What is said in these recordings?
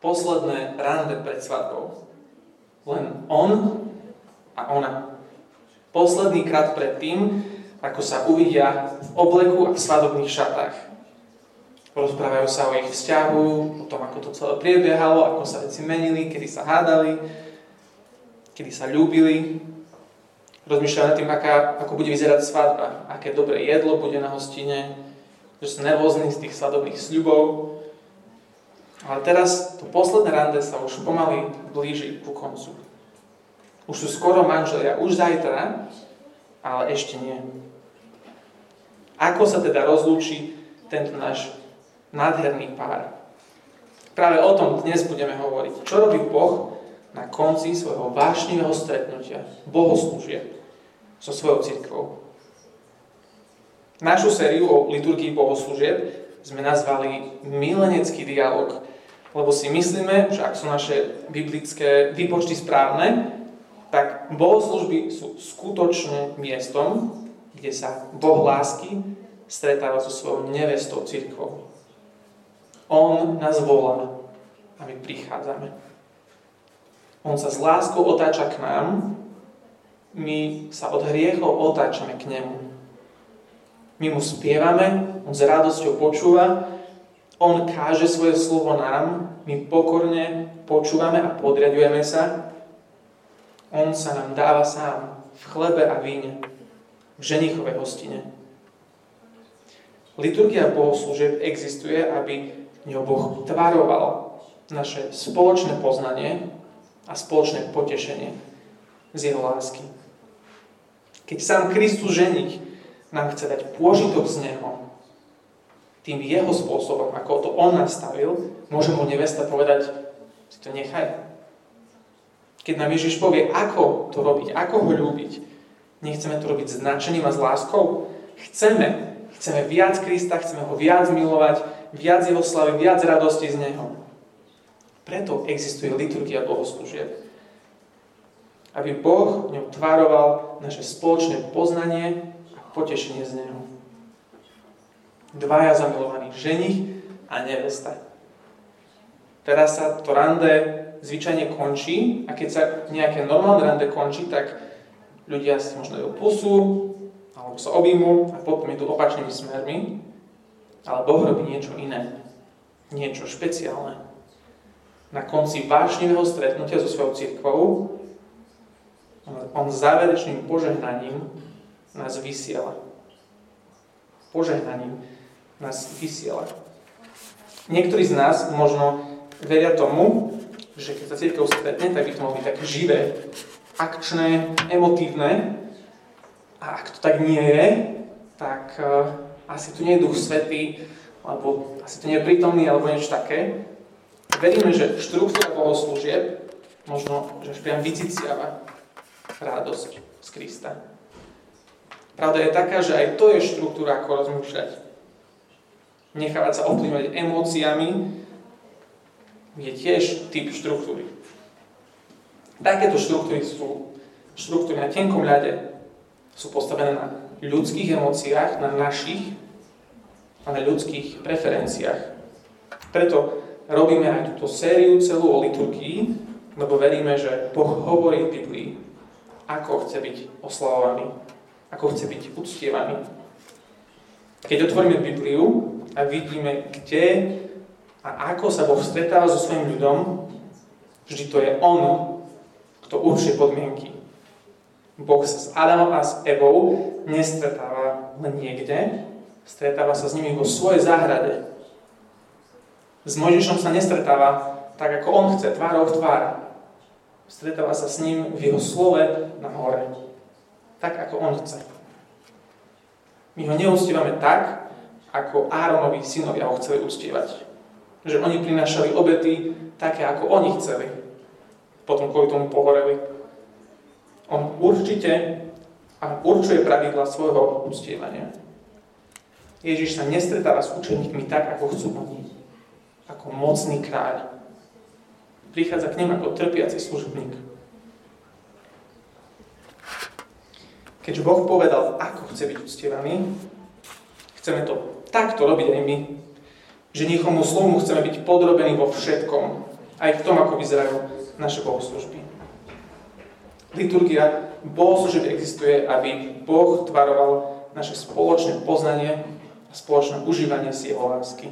posledné rande pred svadbou. Len on a ona. Posledný krát pred tým, ako sa uvidia v obleku a v svadobných šatách. Rozprávajú sa o ich vzťahu, o tom, ako to celé priebiehalo, ako sa veci menili, kedy sa hádali, kedy sa ľúbili. Rozmýšľajú nad tým, aká, ako bude vyzerať svadba, aké dobré jedlo bude na hostine, že sú nervózni z tých svadobných sľubov. Ale teraz to posledné rande sa už pomaly blíži ku koncu. Už sú skoro manželia, už zajtra, ale ešte nie. Ako sa teda rozlúči tento náš nádherný pár? Práve o tom dnes budeme hovoriť. Čo robí Boh na konci svojho vášnivého stretnutia, bohoslúžie so svojou církvou? Našu sériu o liturgii bohoslúžieb sme nazvali milenecký dialog, lebo si myslíme, že ak sú naše biblické výpočty správne, tak bohoslužby sú skutočne miestom, kde sa Boh lásky stretáva so svojou nevestou církvou. On nás volá a my prichádzame. On sa s láskou otáča k nám, my sa od hriechov otáčame k nemu. My mu spievame, on s radosťou počúva, on káže svoje slovo nám, my pokorne počúvame a podriadujeme sa on sa nám dáva sám v chlebe a víne, v ženichovej hostine. Liturgia bohoslúžieb existuje, aby ňou Boh tvaroval naše spoločné poznanie a spoločné potešenie z jeho lásky. Keď sám Kristus ženich nám chce dať pôžitok z Neho, tým jeho spôsobom, ako to on nastavil, môže mu nevesta povedať, si to nechaj, keď nám Ježiš povie, ako to robiť, ako ho ľúbiť, nechceme to robiť s nadšením a s láskou. Chceme, chceme viac Krista, chceme ho viac milovať, viac jeho slavy, viac radosti z neho. Preto existuje liturgia bohoslúžieb. Aby Boh ňou tvároval naše spoločné poznanie potešenie z neho. Dvaja zamilovaní ženich a nevesta. Teraz sa to rande zvyčajne končí a keď sa nejaké normálne rande končí, tak ľudia si možno dajú pusu, alebo sa objímu a potom idú opačnými smermi. Ale Boh robí niečo iné. Niečo špeciálne. Na konci vášnivého stretnutia so svojou církvou on záverečným požehnaním nás vysiela. Požehnaním nás vysiela. Niektorí z nás možno veria tomu, že keď sa církev stretne, tak by to malo byť také živé, akčné, emotívne. A ak to tak nie je, tak uh, asi tu nie je duch svetý, alebo asi tu nie je prítomný, alebo niečo také. Veríme, že štruktúra bohoslúžieb možno, že až priam vyciciava radosť z Krista. Pravda je taká, že aj to je štruktúra, ako rozmýšľať. Nechávať sa ovplyvňovať emóciami, je tiež typ štruktúry. Takéto štruktúry sú štruktúry na tenkom ľade. Sú postavené na ľudských emóciách, na našich a na ľudských preferenciách. Preto robíme aj túto sériu celú o liturgii, lebo veríme, že Boh hovorí v Biblii, ako chce byť oslavovaný, ako chce byť uctievaný. Keď otvoríme Bibliu a vidíme, kde a ako sa Boh stretáva so svojím ľudom, vždy to je On, kto určuje podmienky. Boh sa s Adamom a s Evou nestretáva len niekde, stretáva sa s nimi vo svojej záhrade. S Mojžišom sa nestretáva tak, ako on chce, tvárou v tvár. Stretáva sa s ním v jeho slove na hore. Tak, ako on chce. My ho neustívame tak, ako Áronovi synovia ho chceli uctievať. Že oni prinášali obety také, ako oni chceli. Potom kvôli tomu pohoreli. On určite a určuje pravidla svojho ustievania. Ježiš sa nestretáva s učeníkmi tak, ako chcú oni. Ako mocný kráľ. Prichádza k nim ako trpiaci služobník. Keďže Boh povedal, ako chce byť uctievaný, chceme to takto robiť aj my. Že Ženichomu slovu chceme byť podrobení vo všetkom. Aj v tom, ako vyzerajú naše bohoslužby. Liturgia bohoslužby existuje, aby Boh tvaroval naše spoločné poznanie a spoločné užívanie si jeho lásky.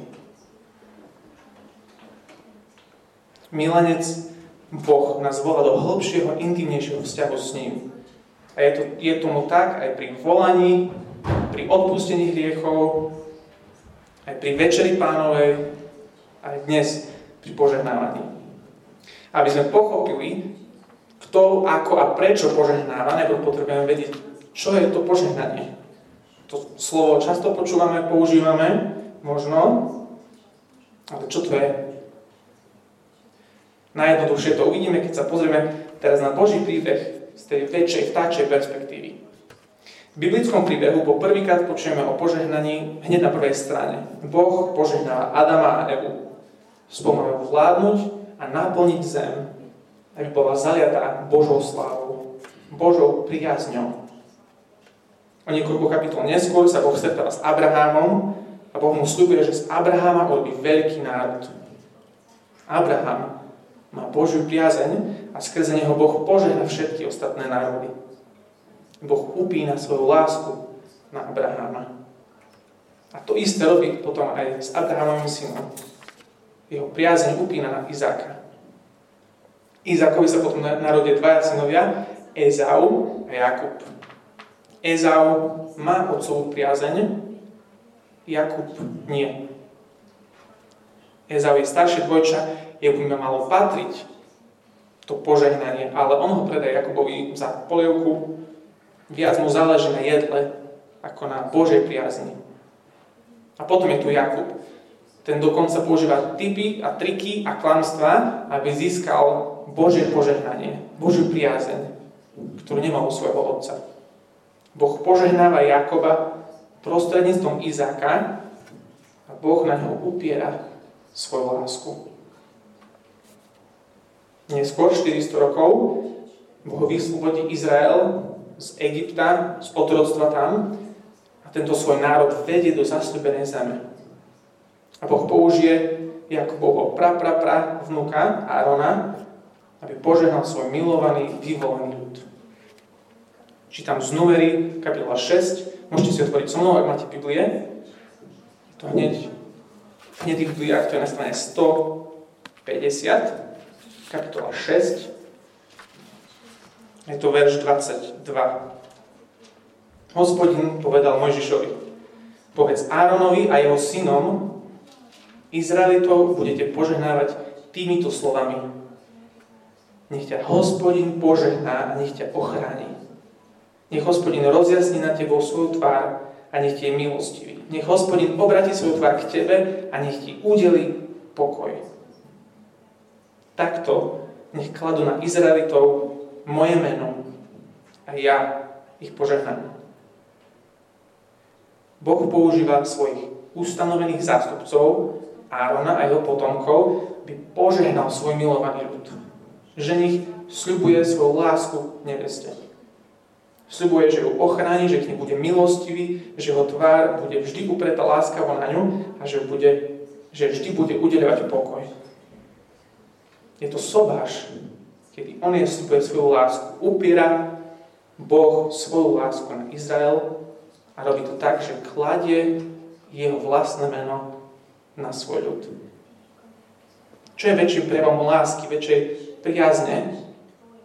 Milenec Boh nás volá do hĺbšieho, intimnejšieho vzťahu s ním. A je, to, je tomu tak aj pri volaní, pri odpustení hriechov, aj pri Večeri pánovej, aj dnes pri požehnávaní. Aby sme pochopili, kto, ako a prečo požehnáva, nebo potrebujeme vedieť, čo je to požehnanie. To slovo často počúvame, používame, možno, ale čo to je? Najjednoduchšie to uvidíme, keď sa pozrieme teraz na Boží príbeh z tej väčšej, vtáčej perspektívy. V biblickom príbehu po prvýkrát počujeme o požehnaní hneď na prvej strane. Boh požehnáva Adama a Evu. Spomajú vládnuť a naplniť zem, aby bola zaliatá Božou slávou, Božou priazňou. O niekoľko kapitol neskôr sa Boh stretáva s Abrahamom a Boh mu slúbuje, že z Abrahama urobí veľký národ. Abraham má Božiu priazeň a skrze neho Boh požehna všetky ostatné národy. Boh upína svoju lásku na Abraháma. A to isté robí potom aj s Abrahamovým synom. Jeho priazeň upína na Izáka. Izákovi sa potom narodia dvaja synovia, Ezau a Jakub. Ezau má otcovú priazeň, Jakub nie. Ezau je staršie dvojča, jemu by malo patriť to požehnanie, ale on ho predá Jakubovi za polievku, viac mu záleží na jedle, ako na Božej priazni. A potom je tu Jakub. Ten dokonca používa typy a triky a klamstvá, aby získal Božie požehnanie, Božiu priazeň, ktorú nemal u svojho otca. Boh požehnáva Jakoba prostredníctvom Izáka a Boh na ňo upiera svoju lásku. Neskôr, 400 rokov, Boh vyslobodí Izrael z Egypta, z otroctva tam a tento svoj národ vedie do zasľubenej zeme. A Boh použije Jakubovho pra, pra, pra vnúka Árona, aby požehnal svoj milovaný, vyvolený ľud. Čítam z Numery, kapitola 6. Môžete si otvoriť so mnou, ak máte Biblie. To hneď, hneď v Bibliách, to je na strane 150 kapitola 6, je to verš 22. Hospodin povedal Mojžišovi, povedz Áronovi a jeho synom, Izraelitov budete požehnávať týmito slovami. Nech ťa hospodin požehná a nech ťa ochráni. Nech hospodin rozjasní na tebou svoju tvár a nech ti je milostivý. Nech hospodin obratí svoju tvár k tebe a nech ti udeli pokoj takto nech kladú na Izraelitov moje meno a ja ich požehnám. Boh používa svojich ustanovených zástupcov, Árona a jeho potomkov, by požehnal svoj milovaný ľud. Ženich sľubuje svoju lásku neveste. Sľubuje, že ju ochráni, že k nej bude milostivý, že jeho tvár bude vždy upretá láskavo na ňu a že, bude, že vždy bude udeľovať pokoj. Je to sobáš, kedy on je vstupuje svoju lásku, upiera Boh svoju lásku na Izrael a robí to tak, že kladie jeho vlastné meno na svoj ľud. Čo je väčším prejavom lásky, väčšej priazne,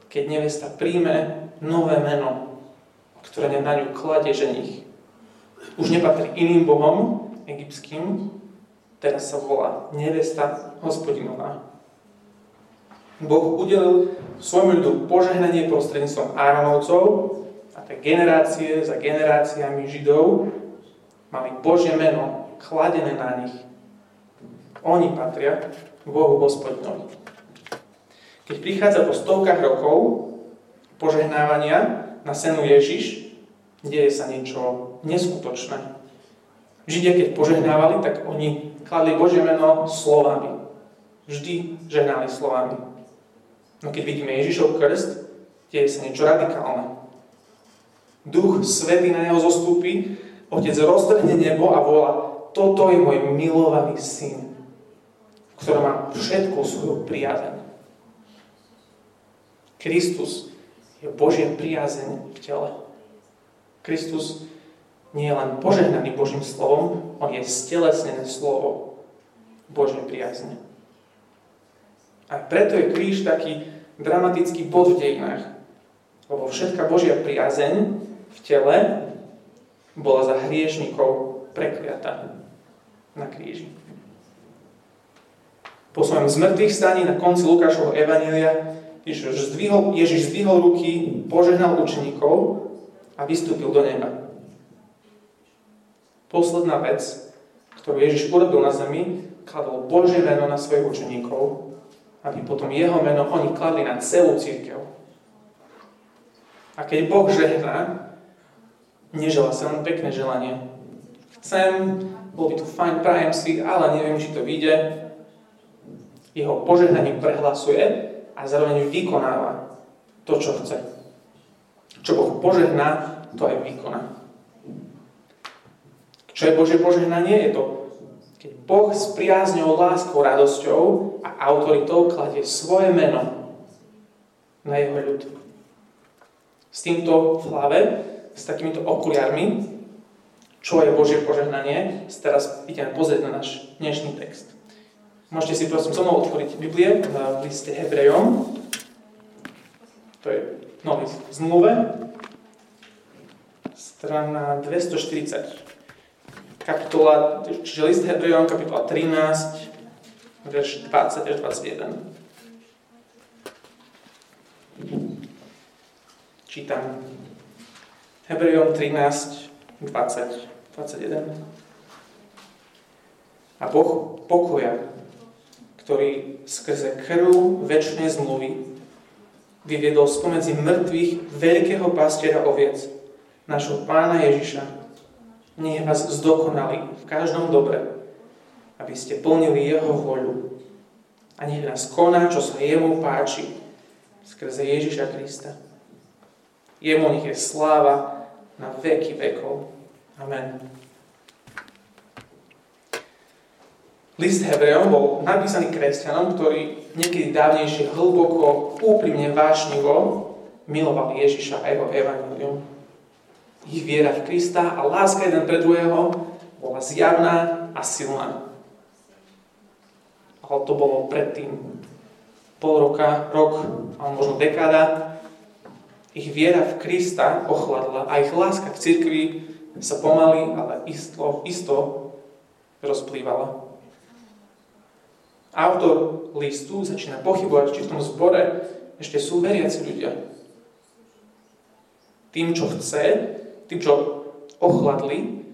keď nevesta príjme nové meno, ktoré na ňu kladie ženich. Už nepatrí iným bohom, egyptským, teraz sa volá nevesta hospodinová. Boh udelil svojmu ľudu požehnanie prostredníctvom Áronovcov a tie generácie za generáciami Židov mali Božie meno kladené na nich. Oni patria Bohu hospodinovi. Keď prichádza po stovkách rokov požehnávania na senu Ježiš, deje sa niečo neskutočné. Židia, keď požehnávali, tak oni kladli Božie meno slovami. Vždy žehnali slovami. No keď vidíme Ježišov krst, deje sa niečo radikálne. Duch Svetý na neho zostúpi, Otec roztrhne nebo a volá, toto je môj milovaný syn, v ktorá má všetku svoju priazeň. Kristus je Božia priazeň v tele. Kristus nie je len požehnaný Božím slovom, on je stelesnené slovo Božej priazne. A preto je kríž taký dramatický bod v dejinách. Lebo všetká Božia priazeň v tele bola za hriešnikov prekliatá na kríži. Po svojom zmrtvých staní na konci Lukášovho Evanília Ježiš zdvihol, Ježiš zdvihol ruky, požehnal učeníkov a vystúpil do neba. Posledná vec, ktorú Ježiš urobil na zemi, kladol Božie meno na svojich učeníkov, aby potom jeho meno oni kladli na celú církev. A keď Boh žehná, neželá sa len pekné želanie. Chcem, bol by to fajn, prajem si, ale neviem, či to vyjde. Jeho požehnanie prehlasuje a zároveň vykonáva to, čo chce. Čo Boh požehná, to aj vykoná. Čo je Bože požehnanie? Je to, keď Boh s priazňou, láskou, radosťou a autoritou kladie svoje meno na jeho ľud. S týmto v hlave, s takýmito okuliarmi, čo je Božie požehnanie, teraz ideme pozrieť na náš dnešný text. Môžete si prosím so mnou otvoriť Biblie v liste Hebrejom. To je nový zmluve. Strana 240. Kapitola, čiže list Hebrejom, kapitola 13, verš 20 až 21. Čítam. Hebrejom 13, 20, 21. A Boh pokoja, ktorý skrze krv väčšnej zmluvy vyviedol spomedzi mŕtvych veľkého pastiera oviec, našho pána Ježiša. Nech vás zdokonali v každom dobre, aby ste plnili jeho voľu. A nech nás koná, čo sa jemu páči, skrze Ježiša Krista. Jemu nech je sláva na veky vekov. Amen. List Hebrejom bol napísaný kresťanom, ktorí niekedy dávnejšie hlboko, úprimne, vášnivo milovali Ježiša a jeho evanilium. Ich viera v Krista a láska jeden pre druhého bola zjavná a silná. Ale to bolo predtým pol roka, rok, alebo možno dekáda. Ich viera v Krista ochladla a ich láska k cirkvi sa pomaly, ale isto, isto rozplývala. Autor listu začína pochybovať, či v tom zbore ešte sú veriaci ľudia. Tým, čo chce, tým, čo ochladli,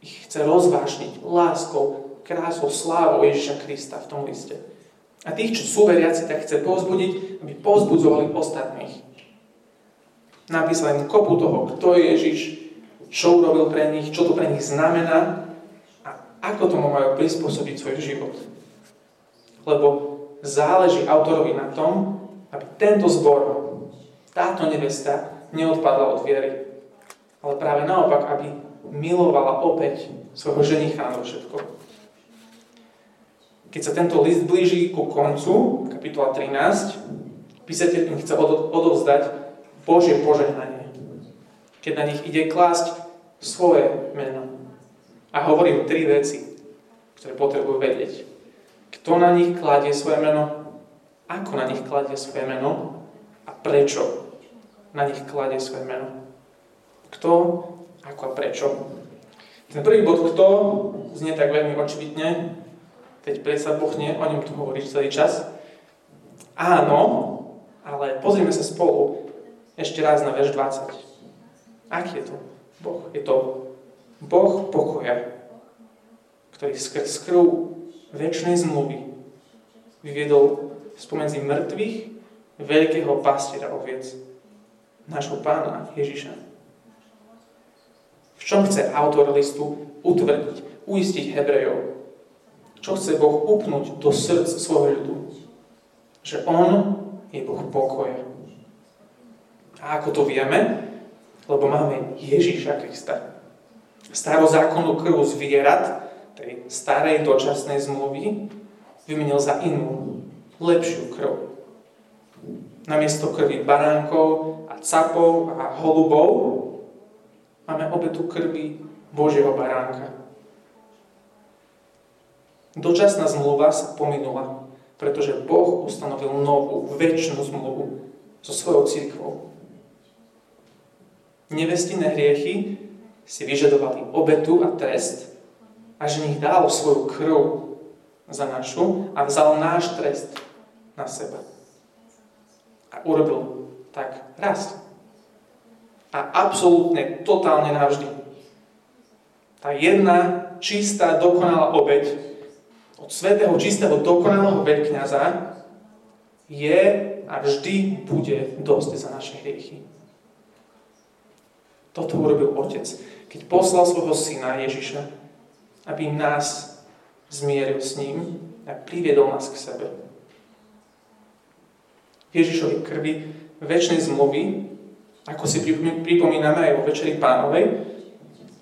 ich chce rozvášniť láskou, krásou, slávou Ježiša Krista v tom liste. A tých, čo sú veriaci, tak chce povzbudiť, aby povzbudzovali ostatných. Napísal im kopu toho, kto je Ježiš, čo urobil pre nich, čo to pre nich znamená a ako tomu majú prispôsobiť svoj život lebo záleží autorovi na tom, aby tento zbor, táto nevesta neodpadla od viery. Ale práve naopak, aby milovala opäť svojho ženicha na všetko. Keď sa tento list blíži ku koncu, kapitola 13, písateľ im chce odovzdať Božie požehnanie. Keď na nich ide klásť svoje meno. A hovorím tri veci, ktoré potrebujú vedieť. Kto na nich kladie svoje meno? Ako na nich kladie svoje meno? A prečo na nich kladie svoje meno? Kto, ako a prečo? Ten prvý bod, kto, znie tak veľmi očividne, teď predsa Boh nie, o ňom tu hovoríš celý čas. Áno, ale pozrieme sa spolu ešte raz na verš 20. Aký je to Boh? Je to Boh pokoja, ktorý skrz krv väčšnej zmluvy vyviedol spomedzi mŕtvych veľkého pastiera oviec, nášho pána Ježiša. V čom chce autor listu utvrdiť, uistiť Hebrejov? Čo chce Boh upnúť do srdc svojho ľudu? Že On je Boh pokoja. A ako to vieme? Lebo máme Ježiša Krista. Starozákonnú krvu zvierat tej starej dočasnej zmluvy vymenil za inú, lepšiu krv. Namiesto krvi baránkov a capov a holubov máme obetu krvi Božieho baránka. Dočasná zmluva sa pominula, pretože Boh ustanovil novú, väčšinu zmluvu so svojou církvou. Nevestinné hriechy si vyžadovali obetu a trest a že nich dal svoju krv za našu a vzal náš trest na seba. A urobil tak raz. A absolútne, totálne navždy. Tá jedna čistá, dokonalá obeď od svetého, čistého, dokonalého veľkňaza je a vždy bude dosť za naše hriechy. Toto urobil Otec, keď poslal svojho syna Ježiša, aby nás zmieril s ním a priviedol nás k sebe. Ježišovi krvi väčšnej zmluvy, ako si pripomíname aj vo Večeri Pánovej,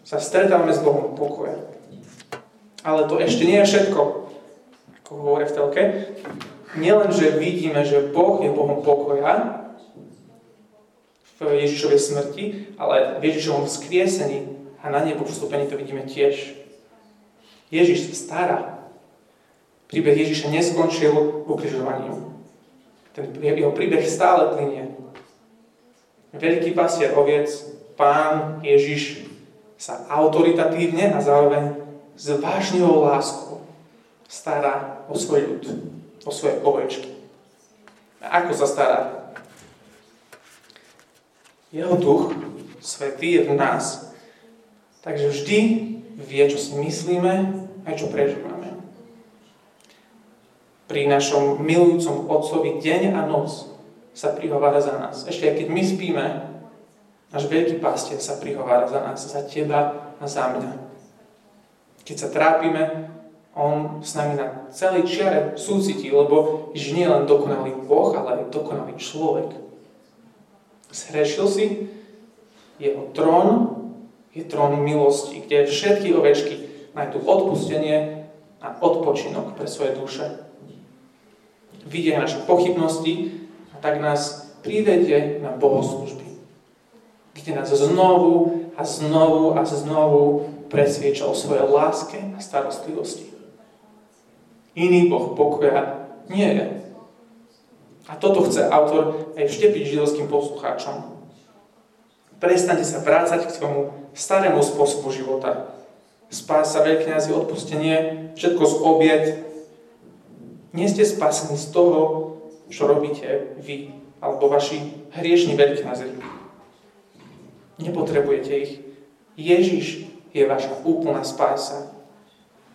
sa stretávame s Bohom pokoja. Ale to ešte nie je všetko, ako hovorí v telke nielen, že vidíme, že Boh je Bohom pokoja v Ježišovej smrti, ale v Ježišovom vzkriesení a na nebo vstúpení to vidíme tiež. Ježiš sa stará. Príbeh Ježiša neskončil ukrižovaním. Ten jeho príbeh stále plinie. Veľký pastier oviec, pán Ježiš sa autoritatívne a zároveň s vážnivou láskou stará o svoj ľud o svoje ovečky. A ako sa stará? Jeho duch svetý je v nás. Takže vždy vie, čo si myslíme a čo prežívame. Pri našom milujúcom Otcovi deň a noc sa prihovára za nás. Ešte aj keď my spíme, náš veľký pastier sa prihovára za nás, za teba a za mňa. Keď sa trápime, on s nami na celej čiare súcití, lebo Ježiš nie len dokonalý Boh, ale aj dokonalý človek. Zhrešil si, jeho trón je trón milosti, kde všetky ovečky majú odpustenie a odpočinok pre svoje duše. Vidia naše pochybnosti tak nás privedie na bohoslužby, kde nás znovu a znovu a znovu presvieča o svojej láske a starostlivosti. Iný Boh pokoja nie je. A toto chce autor aj vštepiť židovským poslucháčom. Prestante sa vrácať k svojmu starému spôsobu života. Spása veľkňazi, odpustenie, všetko z obiet. Nie ste spasení z toho, čo robíte vy, alebo vaši hriešni veľkňazi. Nepotrebujete ich. Ježiš je vaša úplná spása.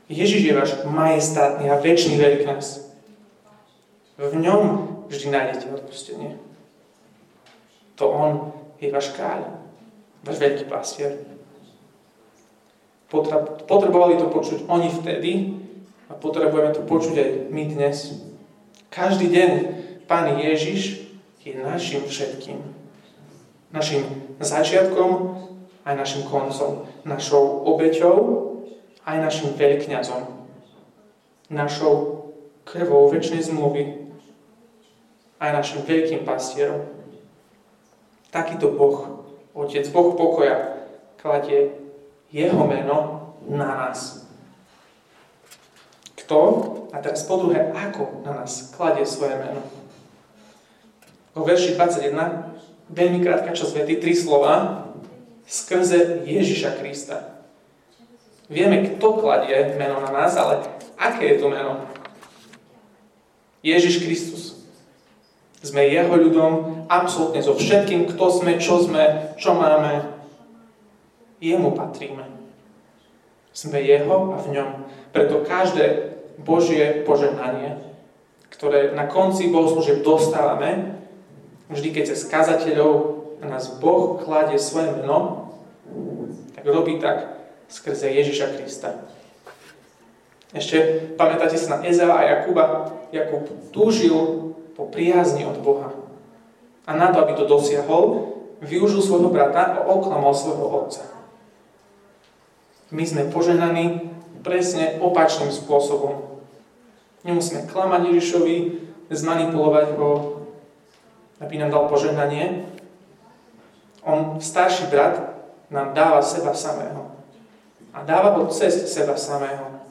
Ježiš je váš majestátny a väčší veľkňaz. V ňom vždy nájdete odpustenie. To On je váš kráľ, váš veľký pastier. Potrebovali to počuť oni vtedy a potrebujeme to počuť aj my dnes. Každý deň Pán Ježiš je našim všetkým. Našim začiatkom aj našim koncom. Našou obeťou aj našim veľkňazom, našou krvou väčšnej zmluvy, aj našim veľkým pastierom. Takýto Boh, Otec, Boh pokoja, kladie Jeho meno na nás. Kto? A teraz po druhé, ako na nás kladie svoje meno. Vo verši 21, veľmi krátka časť vety, tri slova, skrze Ježiša Krista. Vieme, kto kladie meno na nás, ale aké je to meno? Ježiš Kristus. Sme Jeho ľudom, absolútne so všetkým, kto sme, čo sme, čo máme. Jemu patríme. Sme Jeho a v ňom. Preto každé Božie požehnanie, ktoré na konci bohoslúžieb dostávame, vždy keď sa skazateľov na nás Boh kladie svoje meno, tak robí tak skrze Ježiša Krista. Ešte pamätáte sa na Ezea a Jakuba? Jakub túžil po priazni od Boha. A na to, aby to dosiahol, využil svojho brata a oklamal svojho otca. My sme poženaní presne opačným spôsobom. Nemusíme klamať Ježišovi, zmanipulovať ho, aby nám dal požehnanie. On, starší brat, nám dáva seba samého. A dáva ho cez seba samého.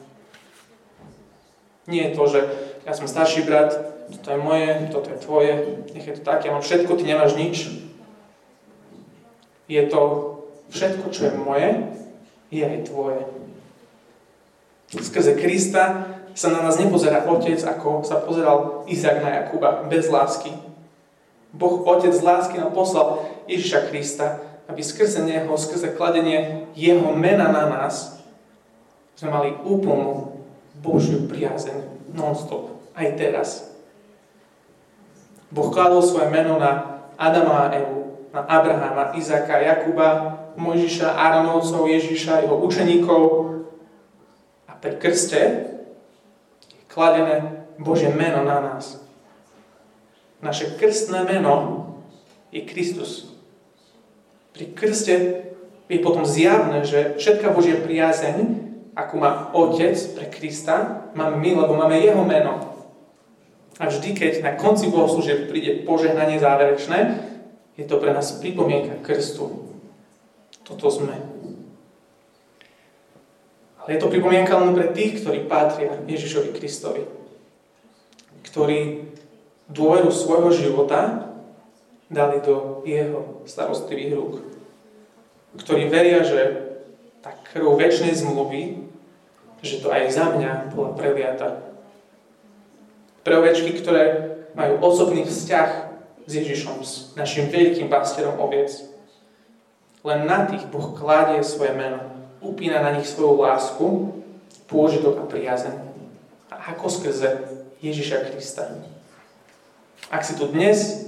Nie je to, že ja som starší brat, toto je moje, toto je tvoje, nech je to tak, ja mám všetko, ty nemáš nič. Je to všetko, čo je moje, je aj tvoje. Skrze Krista sa na nás nepozerá Otec, ako sa pozeral Izak na Jakuba, bez lásky. Boh Otec z lásky nám poslal Ježiša Krista, aby skrze Neho, skrze kladenie Jeho mena na nás, sme mali úplnú Božiu priazeň non-stop, aj teraz. Boh kladol svoje meno na Adama a Evu, na Abrahama, Izaka, Jakuba, Mojžiša, Áronovcov, Ježiša, jeho učeníkov. A pri krste je kladené Božie meno na nás. Naše krstné meno je Kristus. Pri krste je potom zjavné, že všetká Božia priazeň, ako má Otec pre Krista, máme my, lebo máme Jeho meno. A vždy, keď na konci bohoslúžieb príde požehnanie záverečné, je to pre nás pripomienka krstu. Toto sme. Ale je to pripomienka len pre tých, ktorí patria Ježišovi Kristovi. Ktorí dôveru svojho života dali do jeho starostlivých rúk. Ktorí veria, že tá krv väčšnej zmluvy, že to aj za mňa bola preliata. Pre ovečky, ktoré majú osobný vzťah s Ježišom, s našim veľkým pastierom oviec, len na tých Boh kladie svoje meno, upína na nich svoju lásku, pôžitok a priazeň. A ako skrze Ježiša Krista. Ak si tu dnes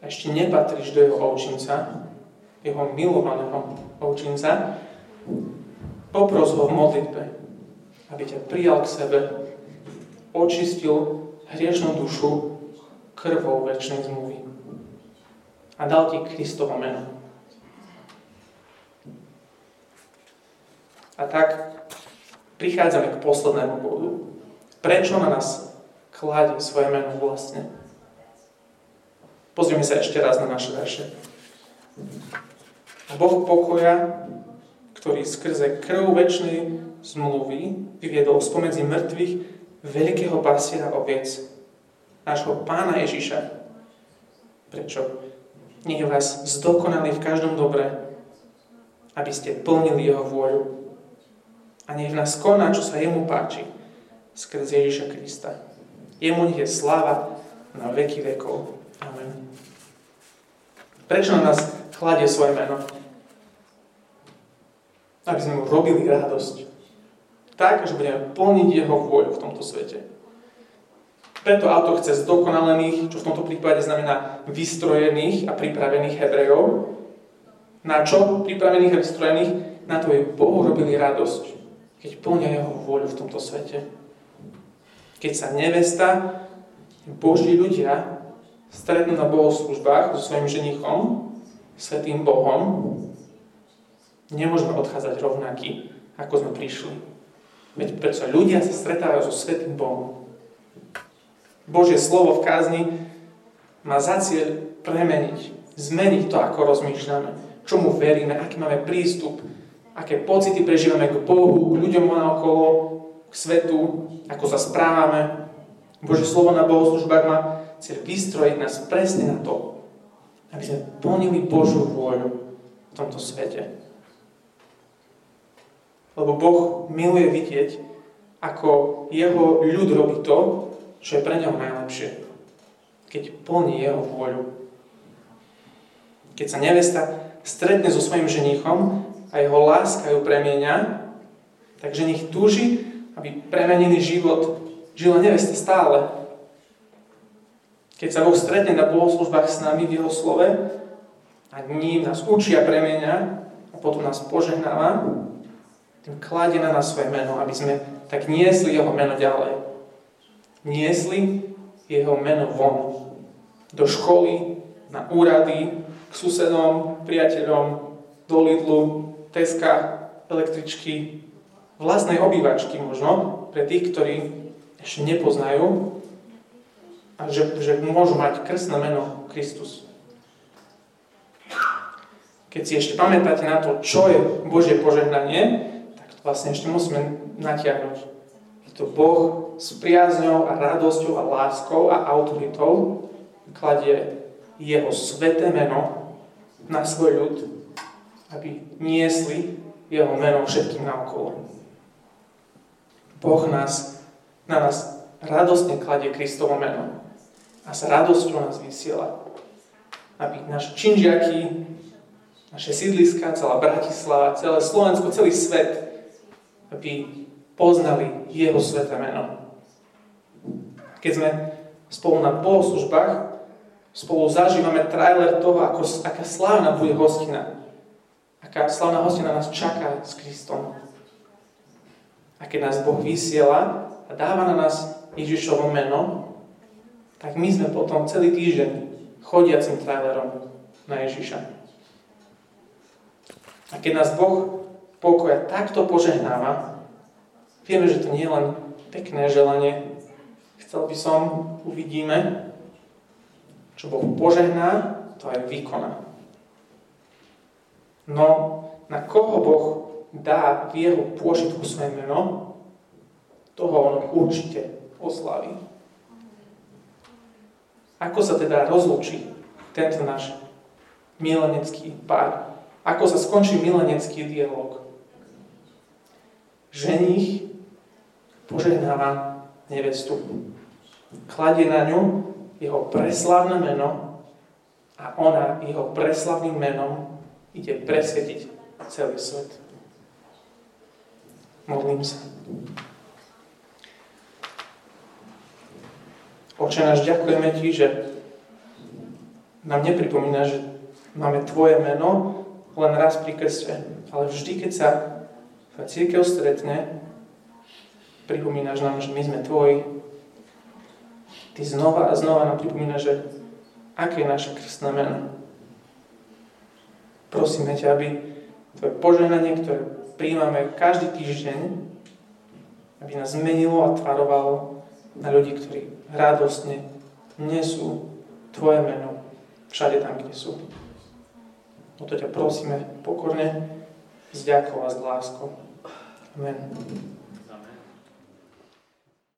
ešte nepatríš do jeho ovčinca, jeho milovaného ovčinca, popros ho v modlitbe, aby ťa prijal k sebe, očistil hriešnú dušu krvou väčšnej zmluvy a dal ti Kristovo meno. A tak prichádzame k poslednému bodu. Prečo na nás kladie svoje meno vlastne? Pozrieme sa ešte raz na naše verše. Boh pokoja, ktorý skrze krv väčšnej zmluvy vyviedol spomedzi mŕtvych veľkého pasiera oviec, nášho pána Ježiša. Prečo? Nech vás zdokonali v každom dobre, aby ste plnili jeho vôľu a nech v nás koná, čo sa jemu páči, skrze Ježiša Krista. Jemu nech je sláva na veky vekov. Amen. Prečo na nás kladie svoje meno? Aby sme mu robili radosť. Tak, že budeme plniť jeho vôľu v tomto svete. Preto autor chce zdokonalených, čo v tomto prípade znamená vystrojených a pripravených Hebrejov. Na čo pripravených a vystrojených? Na to, aby Bohu robili radosť keď plnia jeho vôľu v tomto svete. Keď sa nevesta, Boží ľudia stretnú na bohoslužbách so svojim ženichom, svetým Bohom, nemôžeme odchádzať rovnaký, ako sme prišli. Veď prečo ľudia sa stretávajú so svetým Bohom. Božie slovo v kázni má za cieľ premeniť, zmeniť to, ako rozmýšľame, čomu veríme, aký máme prístup, aké pocity prežívame k Bohu, k ľuďom okolo, k svetu, ako sa správame. Bože slovo na bohoslužbách má cieľ vystrojiť nás presne na to, aby sme plnili Božú vôľu v tomto svete. Lebo Boh miluje vidieť, ako jeho ľud robí to, čo je pre neho najlepšie. Keď plní jeho vôľu. Keď sa nevesta stretne so svojim ženichom a jeho láska ju premieňa, takže nech túži, aby premenený život žila nevesta stále. Keď sa Boh stretne na bohoslužbách s nami v Jeho slove a ním nás učí a premieňa a potom nás požehnáva, tým kladie na nás svoje meno, aby sme tak niesli Jeho meno ďalej. Niesli Jeho meno von. Do školy, na úrady, k susedom, priateľom, do Lidlu, Teska, električky, vlastnej obývačky možno, pre tých, ktorí ešte nepoznajú a že, že môžu mať krstné meno Kristus. Keď si ešte pamätáte na to, čo je Božie požehnanie, tak to vlastne ešte musíme natiahnuť. Je to Boh s priazňou a radosťou a láskou a autoritou kladie jeho sveté meno na svoj ľud, aby niesli jeho meno všetkým naokolo. Boh nás, na nás radostne kladie Kristovo meno a s radosťou nás vysiela. Aby naše činžiaky, naše sídliska, celá Bratislava, celé Slovensko, celý svet, aby poznali Jeho sveté meno. Keď sme spolu na bohoslužbách, spolu zažívame trailer toho, ako, aká slávna bude hostina. Aká slávna hostina nás čaká s Kristom. A keď nás Boh vysiela a dáva na nás Ježišovo meno, tak my sme potom celý týždeň chodiacim trailerom na Ježiša. A keď nás Boh pokoja takto požehnáva, vieme, že to nie je len pekné želanie. Chcel by som, uvidíme, čo Boh požehná, to aj vykoná. No, na koho Boh dá v jeho pôžitku svoje meno, toho on určite oslaví. Ako sa teda rozlučí tento náš milenecký pár? Ako sa skončí milenecký dialog? Ženich požehnáva nevestu. Kladie na ňu jeho preslavné meno a ona jeho preslavným menom ide presvetiť celý svet. Modlím sa. Oče náš, ďakujeme Ti, že nám nepripomína, že máme Tvoje meno len raz pri krste, ale vždy, keď sa církev stretne, pripomínaš nám, že my sme Tvoji. Ty znova a znova nám pripomínaš, že aké je naše krstné meno. Prosíme ťa, aby Tvoje požehnanie, ktoré príjmame každý týždeň, aby nás zmenilo a tvarovalo na ľudí, ktorí radostne nesú Tvoje meno všade tam, kde sú. O to ťa prosíme pokorne, s ďakou a s láskou. Amen.